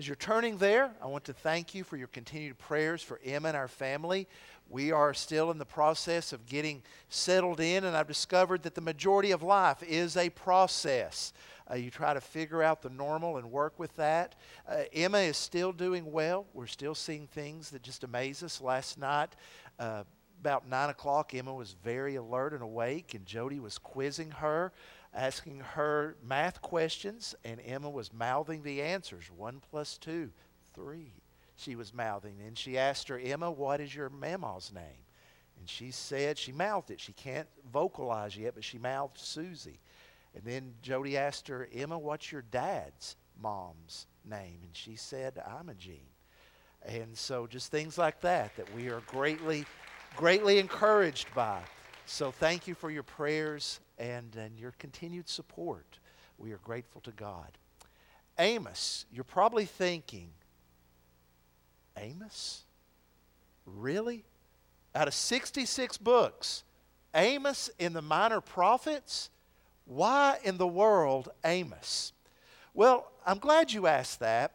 As you're turning there, I want to thank you for your continued prayers for Emma and our family. We are still in the process of getting settled in, and I've discovered that the majority of life is a process. Uh, you try to figure out the normal and work with that. Uh, Emma is still doing well. We're still seeing things that just amaze us. Last night, uh, about 9 o'clock, Emma was very alert and awake, and Jody was quizzing her asking her math questions, and Emma was mouthing the answers. One plus two, three. She was mouthing. And she asked her, Emma, what is your mama's name? And she said, she mouthed it. She can't vocalize yet, but she mouthed Susie. And then Jody asked her, Emma, what's your dad's mom's name? And she said, "I'm a Imogene. And so just things like that that we are greatly, greatly encouraged by. So thank you for your prayers and, and your continued support. We are grateful to God. Amos, you're probably thinking, Amos? Really? Out of 66 books, Amos in the Minor Prophets? Why in the world Amos? Well, I'm glad you asked that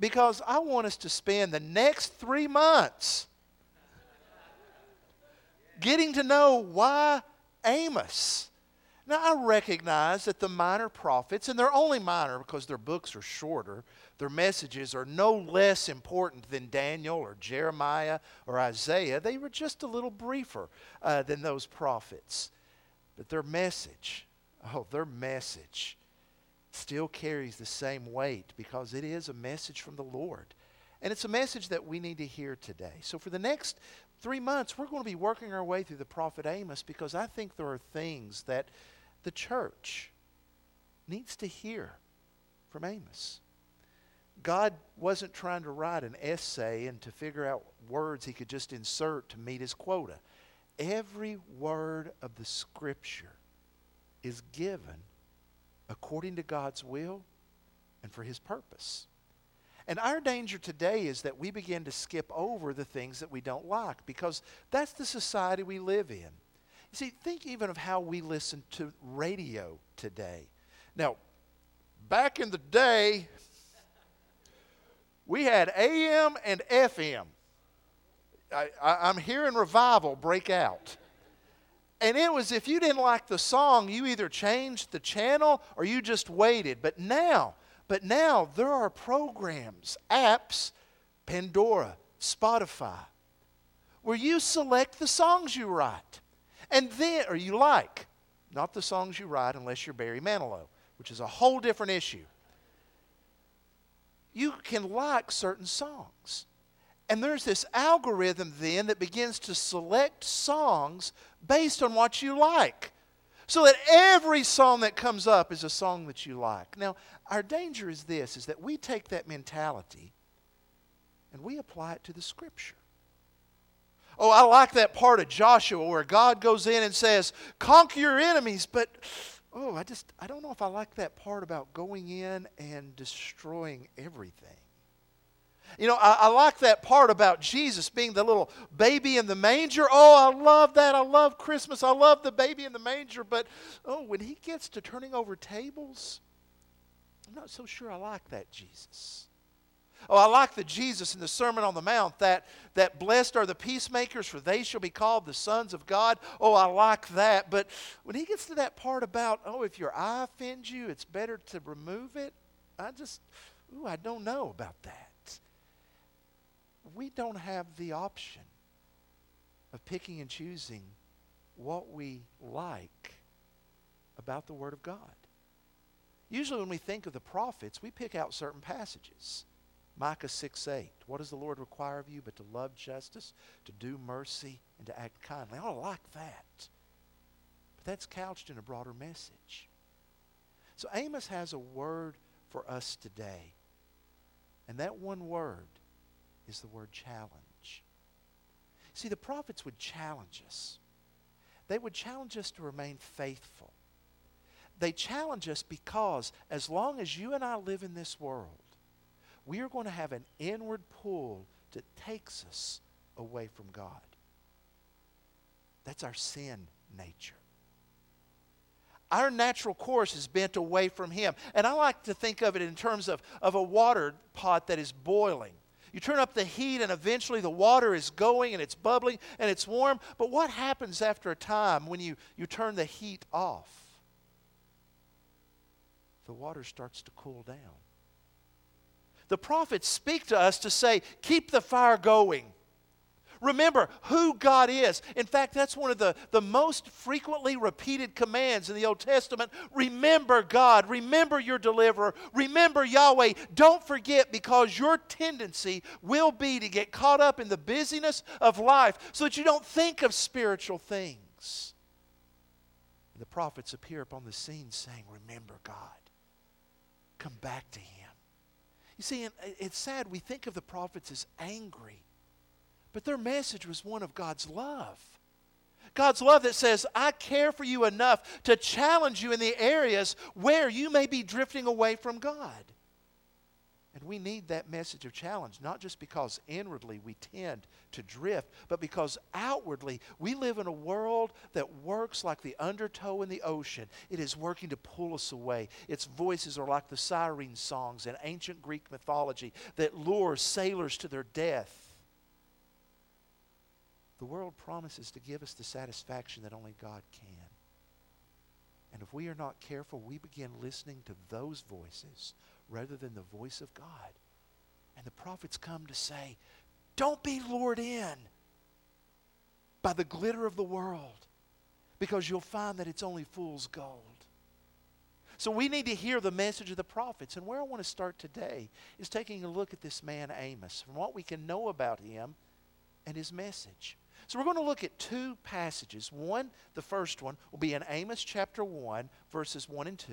because I want us to spend the next three months getting to know why Amos. Now, I recognize that the minor prophets, and they're only minor because their books are shorter, their messages are no less important than Daniel or Jeremiah or Isaiah. They were just a little briefer uh, than those prophets. But their message, oh, their message still carries the same weight because it is a message from the Lord. And it's a message that we need to hear today. So, for the next three months, we're going to be working our way through the prophet Amos because I think there are things that the church needs to hear from Amos. God wasn't trying to write an essay and to figure out words he could just insert to meet his quota. Every word of the Scripture is given according to God's will and for his purpose. And our danger today is that we begin to skip over the things that we don't like because that's the society we live in. You see, think even of how we listen to radio today. Now, back in the day, we had AM and FM. I, am hearing revival break out. And it was if you didn't like the song, you either changed the channel or you just waited. But now, but now there are programs, apps, Pandora, Spotify, where you select the songs you write. And then, or you like, not the songs you write unless you're Barry Manilow, which is a whole different issue. You can like certain songs. And there's this algorithm then that begins to select songs based on what you like. So that every song that comes up is a song that you like. Now, our danger is this is that we take that mentality and we apply it to the scripture. Oh, I like that part of Joshua where God goes in and says, Conquer your enemies, but oh, I just, I don't know if I like that part about going in and destroying everything. You know, I, I, like that part about Jesus being the little baby in the manger. Oh, I love that. I love Christmas. I love the baby in the manger. But, oh, when he gets to turning over tables, I'm not so sure I like that Jesus. Oh, I like the Jesus in the Sermon on the Mount that, that blessed are the peacemakers, for they shall be called the sons of God. Oh, I like that. But when he gets to that part about, oh, if your eye offends you, it's better to remove it, I just, ooh, I don't know about that. We don't have the option of picking and choosing what we like about the Word of God. Usually, when we think of the prophets, we pick out certain passages. Micah 6 8. What does the Lord require of you but to love justice, to do mercy, and to act kindly? I like that. But that's couched in a broader message. So Amos has a word for us today. And that one word is the word challenge. See, the prophets would challenge us. They would challenge us to remain faithful. They challenge us because as long as you and I live in this world, we are going to have an inward pull that takes us away from God. That's our sin nature. our natural course is bent away from Him. And I like to think of it in terms of, of a water pot that is boiling. You turn up the heat, and eventually the water is going and it's bubbling and it's warm. But what happens after a time when you, you turn the heat off? The water starts to cool down. The prophets speak to us to say, keep the fire going. Remember who God is. In fact, that's one of the, the most frequently repeated commands in the Old Testament. Remember God. Remember your deliverer. Remember Yahweh. Don't forget because your tendency will be to get caught up in the busyness of life so that you don't think of spiritual things. And the prophets appear upon the scene saying, Remember God. Come back to Him. You see, it's sad we think of the prophets as angry but their message was one of God's love. God's love that says, I care for you enough to challenge you in the areas where you may be drifting away from God. And we need that message of challenge, not just because inwardly we tend to drift, but because outwardly we live in a world that works like the undertow in the ocean. It is working to pull us away. Its voices are like the siren songs in ancient Greek mythology that lure sailors to their death the world promises to give us the satisfaction that only God can. And if we are not careful, we begin listening to those voices rather than the voice of God. And the prophets come to say, don't be lured in by the glitter of the world because you'll find that it's only fool's gold. So we need to hear the message of the prophets. And where I want to start today is taking a look at this man Amos, from what we can know about him and his message. So we're going to look at two passages. One, the first one, will be in Amos chapter 1, verses 1 and 2.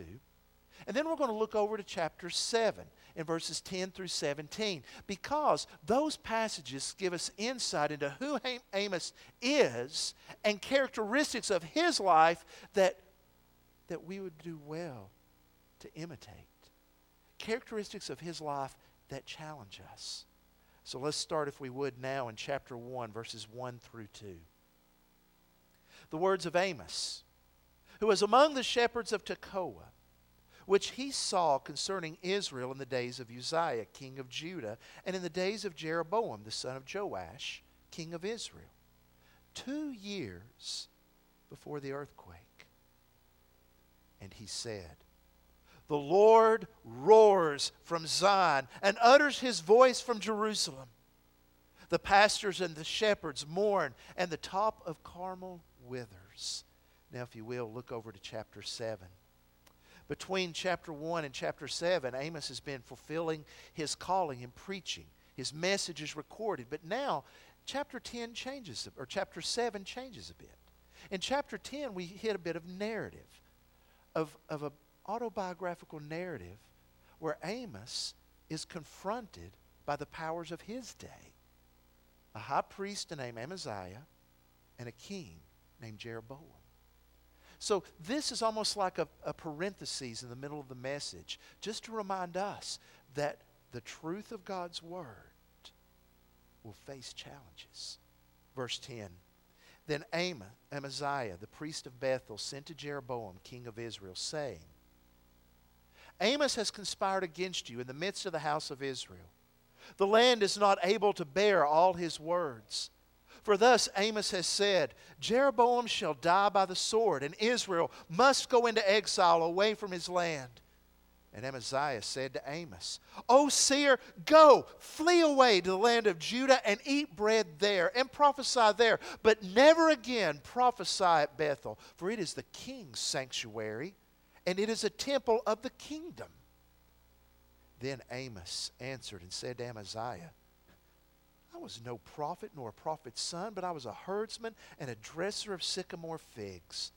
And then we're going to look over to chapter 7 in verses 10 through 17 because those passages give us insight into who Amos is and characteristics of his life that, that we would do well to imitate. Characteristics of his life that challenge us. So let's start, if we would, now in chapter 1, verses 1 through 2. The words of Amos, who was among the shepherds of Tekoa, which he saw concerning Israel in the days of Uzziah, king of Judah, and in the days of Jeroboam, the son of Joash, king of Israel, two years before the earthquake. And he said, the Lord roars from Zion and utters his voice from Jerusalem. The pastors and the shepherds mourn, and the top of Carmel withers. Now, if you will, look over to chapter 7. Between chapter 1 and chapter 7, Amos has been fulfilling his calling in preaching. His message is recorded. But now, chapter 10 changes, or chapter 7 changes a bit. In chapter 10, we hit a bit of narrative of, of a autobiographical narrative where Amos is confronted by the powers of his day a high priest named Amaziah and a king named Jeroboam. So this is almost like a, a parenthesis in the middle of the message, just to remind us that the truth of God's word will face challenges. Verse 10 Then Amaziah, the priest of Bethel, sent to Jeroboam, king of Israel, saying, Amos has conspired against you in the midst of the house of Israel. The land is not able to bear all his words. For thus Amos has said Jeroboam shall die by the sword, and Israel must go into exile away from his land. And Amaziah said to Amos, O seer, go, flee away to the land of Judah and eat bread there and prophesy there, but never again prophesy at Bethel, for it is the king's sanctuary and it is a temple of the kingdom. Then Amos answered and said to Amaziah, I was no prophet nor a prophet's son, but I was a herdsman and a dresser of sycamore figs.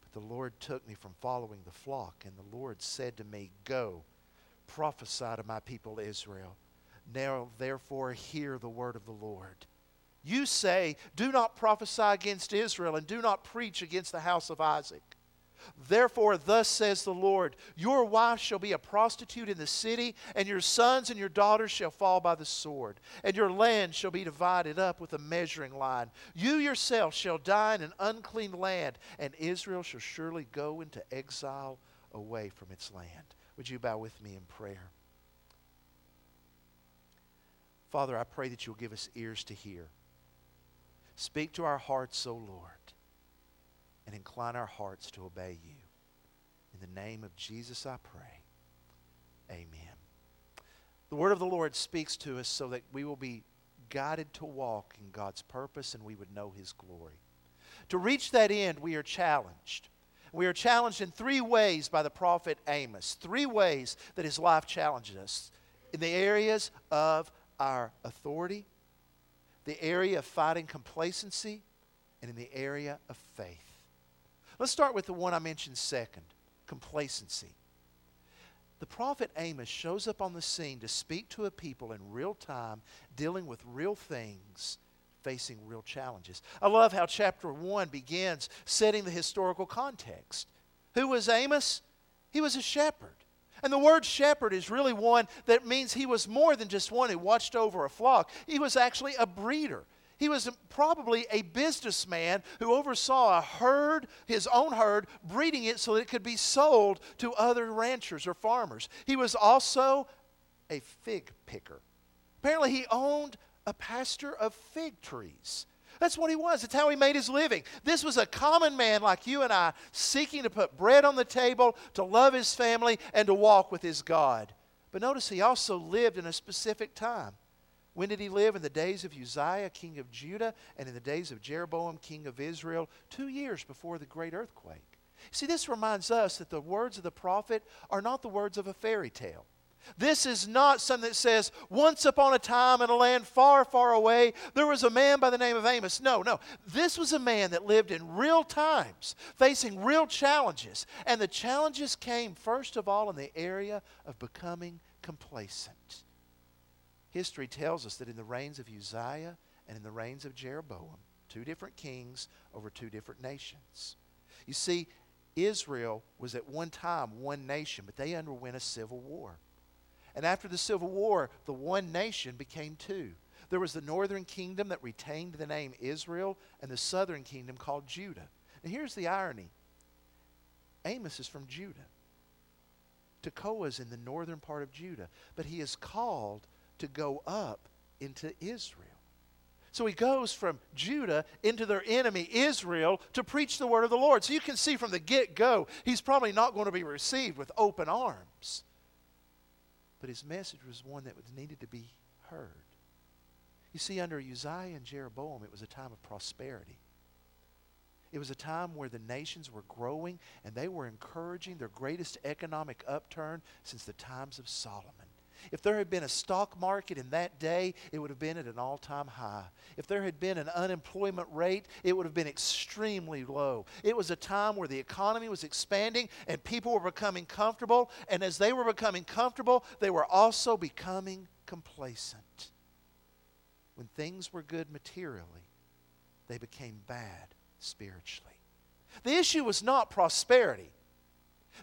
But the Lord took me from following the flock, and the Lord said to me, Go, prophesy to my people Israel. Now, therefore, hear the word of the Lord. You say, Do not prophesy against Israel, and do not preach against the house of Isaac. Therefore, thus says the Lord Your wife shall be a prostitute in the city, and your sons and your daughters shall fall by the sword, and your land shall be divided up with a measuring line. You yourself shall die in an unclean land, and Israel shall surely go into exile away from its land. Would you bow with me in prayer? Father, I pray that you'll give us ears to hear. Speak to our hearts, O Lord and incline our hearts to obey you. In the name of Jesus, I pray. Amen. The word of the Lord speaks to us so that we will be guided to walk in God's purpose and we would know his glory. To reach that end, we are challenged. We are challenged in three ways by the prophet Amos. Three ways that his life challenges us in the areas of our authority, the area of fighting complacency, and in the area of faith. Let's start with the one I mentioned second complacency. The prophet Amos shows up on the scene to speak to a people in real time, dealing with real things, facing real challenges. I love how chapter 1 begins setting the historical context. Who was Amos? He was a shepherd. And the word shepherd is really one that means he was more than just one who watched over a flock. He was actually a breeder. He was probably a businessman who oversaw a herd, his own herd, breeding it so that it could be sold to other ranchers or farmers. He was also a fig picker. Apparently, he owned a pasture of fig trees. That's what he was. That's how he made his living. This was a common man like you and I, seeking to put bread on the table, to love his family, and to walk with his God. But notice he also lived in a specific time. When did he live? In the days of Uzziah, king of Judah, and in the days of Jeroboam, king of Israel, two years before the great earthquake. See, this reminds us that the words of the prophet are not the words of a fairy tale. This is not something that says, once upon a time in a land far, far away, there was a man by the name of Amos. No, no. This was a man that lived in real times, facing real challenges. And the challenges came, first of all, in the area of becoming complacent. History tells us that in the reigns of Uzziah and in the reigns of Jeroboam, two different kings over two different nations. You see, Israel was at one time one nation, but they underwent a civil war. And after the civil war, the one nation became two. There was the northern kingdom that retained the name Israel, and the southern kingdom called Judah. And here's the irony Amos is from Judah. Tekoa is in the northern part of Judah, but he is called to go up into Israel. So he goes from Judah into their enemy, Israel, to preach the word of the Lord. So you can see from the get go, he's probably not going to be received with open arms. But his message was one that needed to be heard. You see, under Uzziah and Jeroboam, it was a time of prosperity. It was a time where the nations were growing and they were encouraging their greatest economic upturn since the times of Solomon. If there had been a stock market in that day, it would have been at an all time high. If there had been an unemployment rate, it would have been extremely low. It was a time where the economy was expanding and people were becoming comfortable. And as they were becoming comfortable, they were also becoming complacent. When things were good materially, they became bad spiritually. The issue was not prosperity.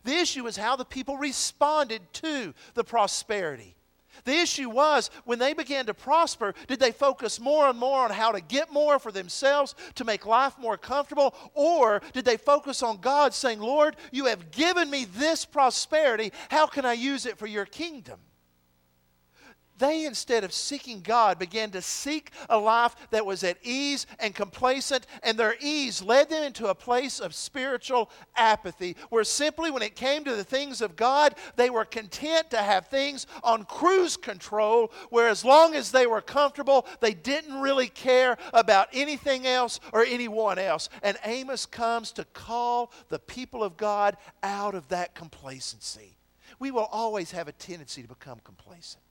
The issue is how the people responded to the prosperity. The issue was when they began to prosper, did they focus more and more on how to get more for themselves to make life more comfortable? Or did they focus on God saying, Lord, you have given me this prosperity. How can I use it for your kingdom? They, instead of seeking God, began to seek a life that was at ease and complacent, and their ease led them into a place of spiritual apathy, where simply when it came to the things of God, they were content to have things on cruise control, where as long as they were comfortable, they didn't really care about anything else or anyone else. And Amos comes to call the people of God out of that complacency. We will always have a tendency to become complacent.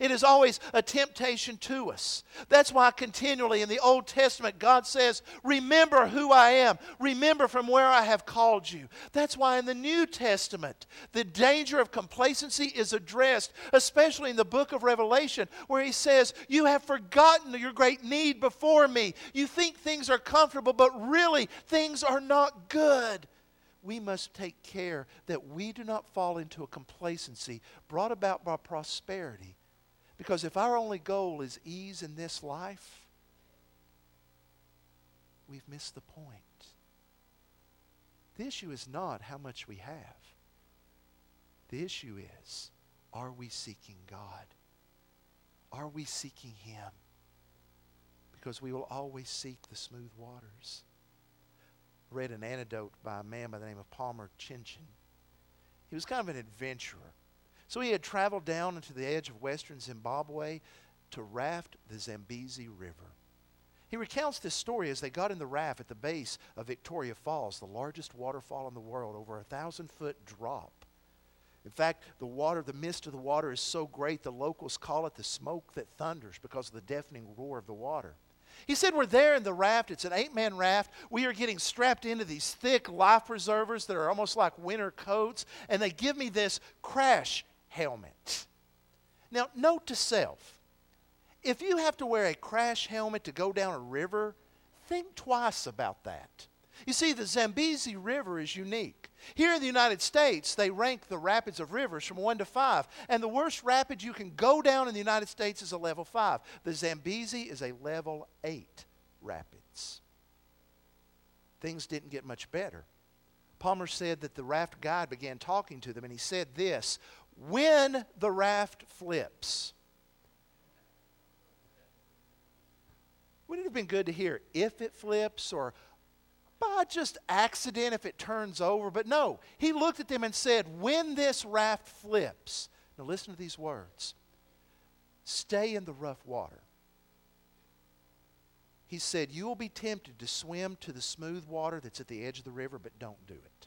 It is always a temptation to us. That's why continually in the Old Testament, God says, Remember who I am. Remember from where I have called you. That's why in the New Testament, the danger of complacency is addressed, especially in the book of Revelation, where he says, You have forgotten your great need before me. You think things are comfortable, but really things are not good. we must take care that we do not fall into a complacency brought about by prosperity. Because if our only goal is ease in this life, we've missed the point. The issue is not how much we have. The issue is, are we seeking God? Are we seeking Him? Because we will always seek the smooth waters. I read an anecdote by a man by the name of Palmer Chinchen. He was kind of an adventurer. So he had traveled down into the edge of western Zimbabwe to raft the Zambezi River. He recounts this story as they got in the raft at the base of Victoria Falls, the largest waterfall in the world, over a thousand foot drop. In fact, the water, the mist of the water is so great the locals call it the smoke that thunders because of the deafening roar of the water. He said, We're there in the raft. It's an eight man raft. We are getting strapped into these thick life preservers that are almost like winter coats, and they give me this crash helmet. Now, note to self if you have to wear a crash helmet to go down a river, think twice about that. You see, the Zambezi River is unique. Here in the United States, they rank the rapids of rivers from 1 to 5. And the worst rapid you can go down in the United States is a level 5. The Zambezi is a level 8 rapids. Things didn't get much better. Palmer said that the raft guide began talking to them, and he said this When the raft flips, Wouldn't it have been good to hear if it flips or by just accident if it turns over? But no, he looked at them and said, When this raft flips, now listen to these words stay in the rough water. He said, You will be tempted to swim to the smooth water that's at the edge of the river, but don't do it.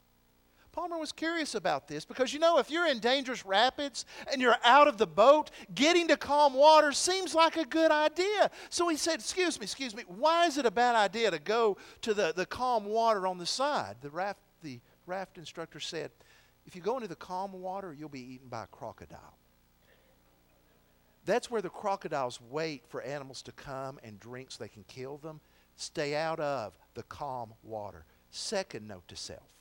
Palmer was curious about this because you know, if you're in dangerous rapids and you're out of the boat, getting to calm water seems like a good idea. So he said, Excuse me, excuse me, why is it a bad idea to go to the, the calm water on the side? The raft, the raft instructor said, If you go into the calm water, you'll be eaten by a crocodile. That's where the crocodiles wait for animals to come and drink so they can kill them. Stay out of the calm water. Second note to self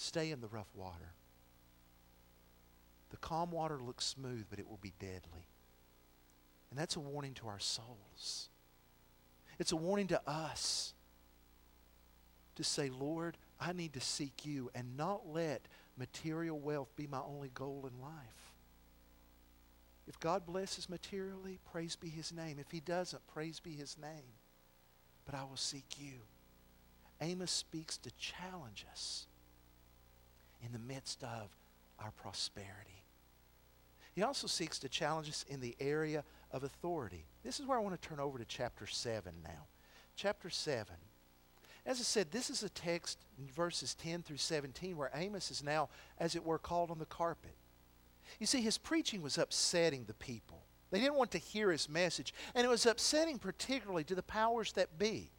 Stay in the rough water. The calm water looks smooth, but it will be deadly. And that's a warning to our souls. It's a warning to us to say, Lord, I need to seek you and not let material wealth be my only goal in life. If God blesses materially, praise be his name. If he doesn't, praise be his name. But I will seek you. Amos speaks to challenge us in the midst of our prosperity. He also seeks to challenge us in the area of authority. This is where I want to turn over to chapter 7 now. Chapter 7. As I said, this is a text verses 10 through 17 where Amos is now, as it were, called on the carpet. You see, his preaching was upsetting the people. They didn't want to hear his message, and it was upsetting particularly to the powers that be.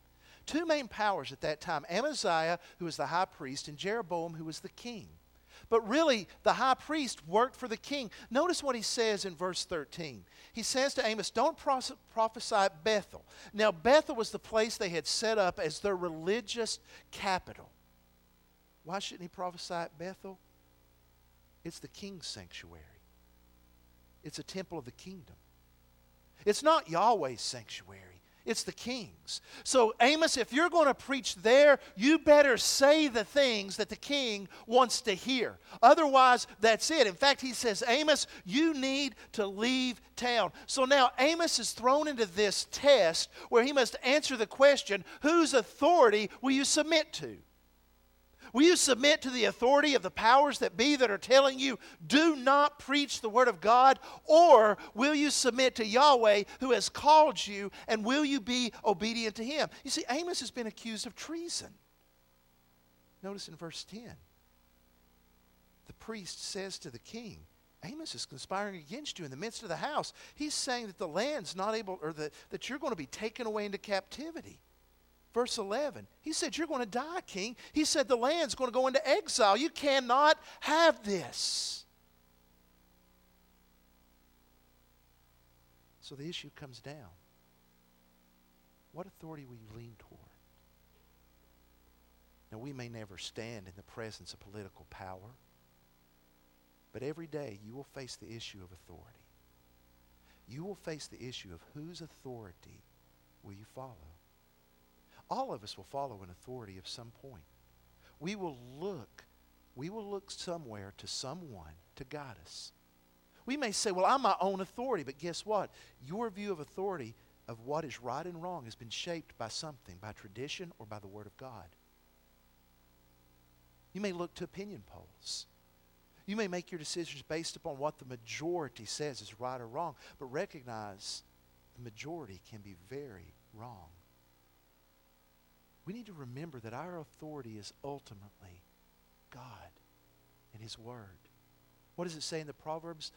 Two main powers at that time Amaziah, who was the high priest, and Jeroboam, who was the king. But really, the high priest worked for the king. Notice what he says in verse 13. He says to Amos, Don't prophesy at Bethel. Now, Bethel was the place they had set up as their religious capital. Why shouldn't he prophesy at Bethel? It's the king's sanctuary, it's a temple of the kingdom. It's not Yahweh's sanctuary. It's the king's. So, Amos, if you're going to preach there, you better say the things that the king wants to hear. Otherwise, that's it. In fact, he says, Amos, you need to leave town. So now Amos is thrown into this test where he must answer the question whose authority will you submit to? Will you submit to the authority of the powers that be that are telling you, do not preach the word of God? Or will you submit to Yahweh who has called you and will you be obedient to him? You see, Amos has been accused of treason. Notice in verse 10, the priest says to the king, Amos is conspiring against you in the midst of the house. He's saying that the land's not able, or that, that you're going to be taken away into captivity. Verse 11, he said, You're going to die, king. He said, The land's going to go into exile. You cannot have this. So the issue comes down. What authority will you lean toward? Now, we may never stand in the presence of political power, but every day you will face the issue of authority. You will face the issue of whose authority will you follow. All of us will follow an authority of some point. We will look, we will look somewhere to someone to guide us. We may say, Well, I'm my own authority, but guess what? Your view of authority of what is right and wrong has been shaped by something, by tradition or by the Word of God. You may look to opinion polls. You may make your decisions based upon what the majority says is right or wrong, but recognize the majority can be very wrong. We need to remember that our authority is ultimately God and His Word. What does it say in the Proverbs?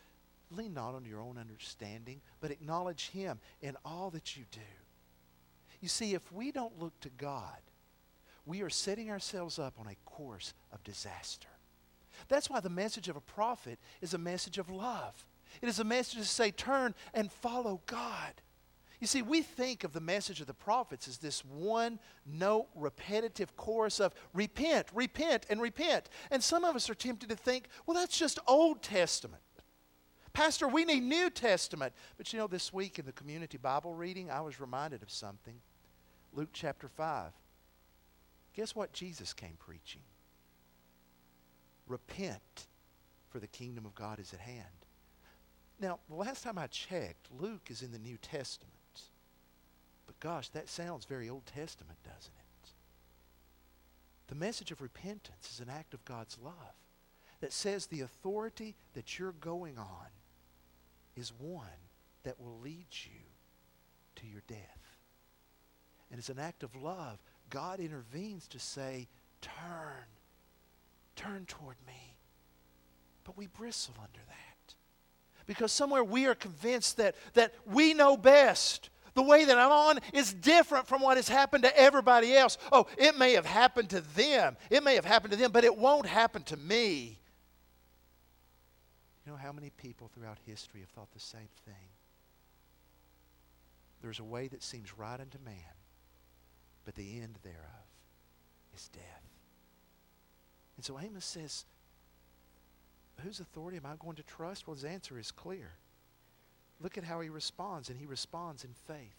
Lean not on your own understanding, but acknowledge Him in all that you do. You see, if we don't look to God, we are setting ourselves up on a course of disaster. That's why the message of a prophet is a message of love. It is a message to say, turn and follow God. You see, we think of the message of the prophets as this one note, repetitive chorus of repent, repent, and repent. And some of us are tempted to think, well, that's just Old Testament. Pastor, we need New Testament. But you know, this week in the community Bible reading, I was reminded of something. Luke chapter 5. Guess what Jesus came preaching? Repent, for the kingdom of God is at hand. Now, the last time I checked, Luke is in the New Testament. Gosh, that sounds very Old Testament, doesn't it? The message of repentance is an act of God's love that says the authority that you're going on is one that will lead you to your death. And as an act of love, God intervenes to say, Turn, turn toward me. But we bristle under that. Because somewhere we are convinced that, that we know best. The way that I'm on is different from what has happened to everybody else. Oh, it may have happened to them. It may have happened to them, but it won't happen to me. You know how many people throughout history have thought the same thing? There's a way that seems right unto man, but the end thereof is death. And so Amos says, Whose authority am I going to trust? Well, his answer is clear. Look at how he responds, and he responds in faith.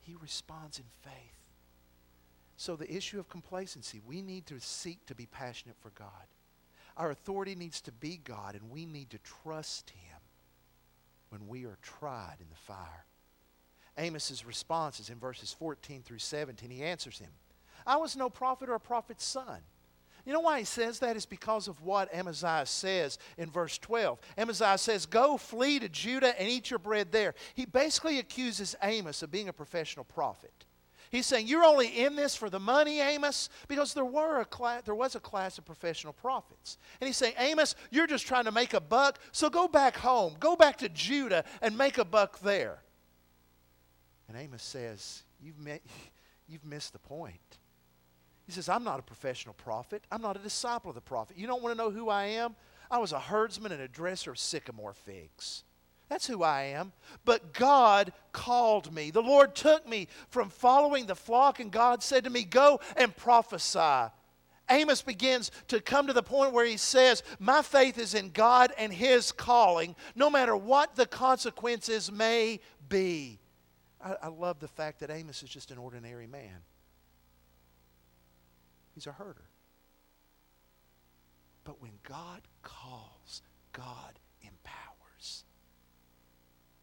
He responds in faith. So, the issue of complacency, we need to seek to be passionate for God. Our authority needs to be God, and we need to trust Him when we are tried in the fire. Amos's response is in verses 14 through 17. He answers him, I was no prophet or a prophet's son. You know why he says that? Is because of what Amaziah says in verse 12. Amaziah says, Go flee to Judah and eat your bread there. He basically accuses Amos of being a professional prophet. He's saying, You're only in this for the money, Amos, because there, were a there was a class of professional prophets. And he's saying, Amos, you're just trying to make a buck, so go back home. Go back to Judah and make a buck there. And Amos says, You've, met, you've missed the point. He says, I'm not a professional prophet. I'm not a disciple of the prophet. You don't want to know who I am? I was a herdsman and a dresser of sycamore figs. That's who I am. But God called me. The Lord took me from following the flock, and God said to me, Go and prophesy. Amos begins to come to the point where he says, My faith is in God and His calling, no matter what the consequences may be. I, I love the fact that Amos is just an ordinary man. He's a herder. But when God calls, God empowers.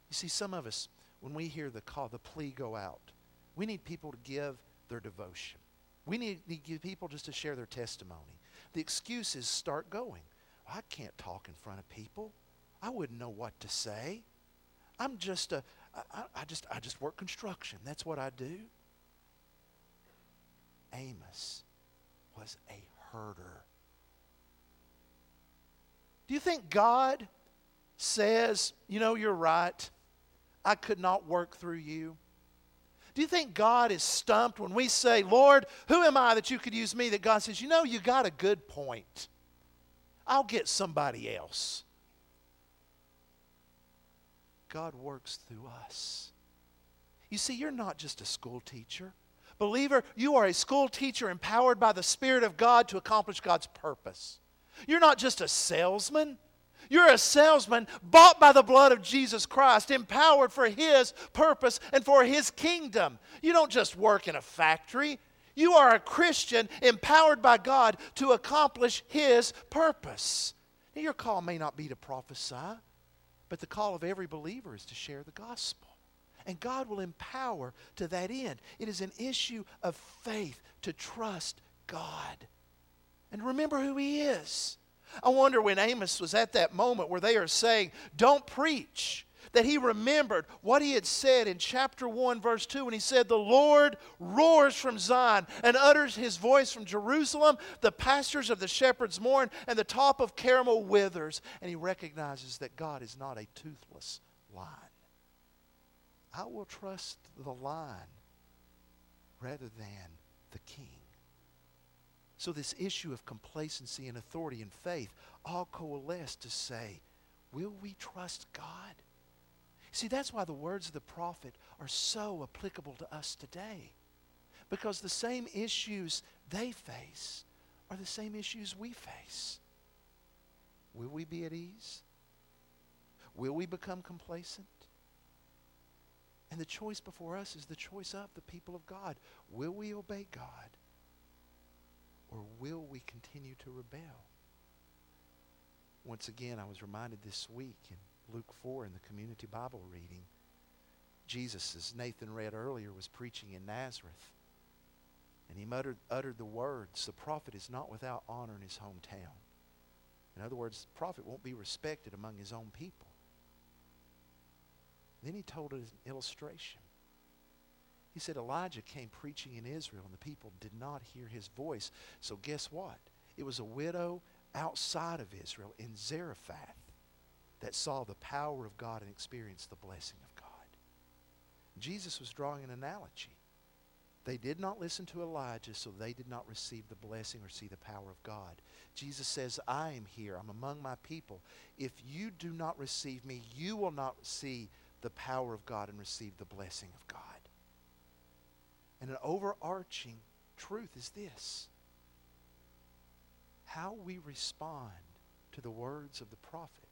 You see, some of us, when we hear the call, the plea go out, we need people to give their devotion. We need, need people just to share their testimony. The excuses start going. I can't talk in front of people. I wouldn't know what to say. I'm just a, I, I just, I just work construction. That's what I do. Amos was a herder. Do you think God says, you know, you're right, I could not work through you? Do you think God is stumped when we say, Lord, who am I that you could use me? That God says, you know, you got a good point. I'll get somebody else. God works through us. You see, you're not just a school teacher. Believer, you are a school teacher empowered by the Spirit of God to accomplish God's purpose. You're not just a salesman. You're a salesman bought by the blood of Jesus Christ, empowered for His purpose and for His kingdom. You don't just work in a factory. You are a Christian empowered by God to accomplish His purpose. Now, your call may not be to prophesy, but the call of every believer is to share the gospel. And God will empower to that end. It is an issue of faith to trust God. And remember who He is. I wonder when Amos was at that moment where they are saying, Don't preach, that he remembered what he had said in chapter 1, verse 2, when he said, The Lord roars from Zion and utters his voice from Jerusalem. The pastures of the shepherds mourn, and the top of Carmel withers. And he recognizes that God is not a toothless lion. I will trust the lion rather than the king. So, this issue of complacency and authority and faith all coalesce to say, will we trust God? See, that's why the words of the prophet are so applicable to us today. Because the same issues they face are the same issues we face. Will we be at ease? Will we become complacent? And the choice before us is the choice of the people of God. Will we obey God? Or will we continue to rebel? Once again, I was reminded this week in Luke 4 in the community Bible reading, Jesus, as Nathan read earlier, was preaching in Nazareth. And he muttered, uttered the words, The prophet is not without honor in his hometown. In other words, the prophet won't be respected among his own people. Then he told an illustration. He said Elijah came preaching in Israel, and the people did not hear his voice. So, guess what? It was a widow outside of Israel in Zarephath that saw the power of God and experienced the blessing of God. Jesus was drawing an analogy. They did not listen to Elijah, so they did not receive the blessing or see the power of God. Jesus says, I am here. I'm among my people. If you do not receive me, you will not see the power of God and receive the blessing of God. And an overarching truth is this how we respond to the words of the prophet,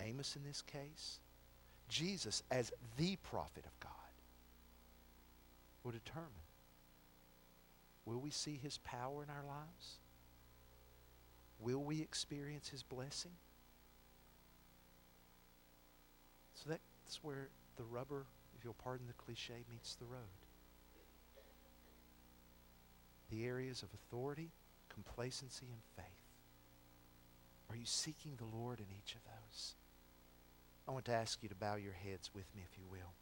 Amos in this case, Jesus as the prophet of God, will determine will we see his power in our lives? Will we experience his blessing? So that's where the rubber, if you'll pardon the cliche, meets the road the areas of authority, complacency, and faith? Are you seeking the Lord in each of those? I want to ask you to bow your heads with me, if you will.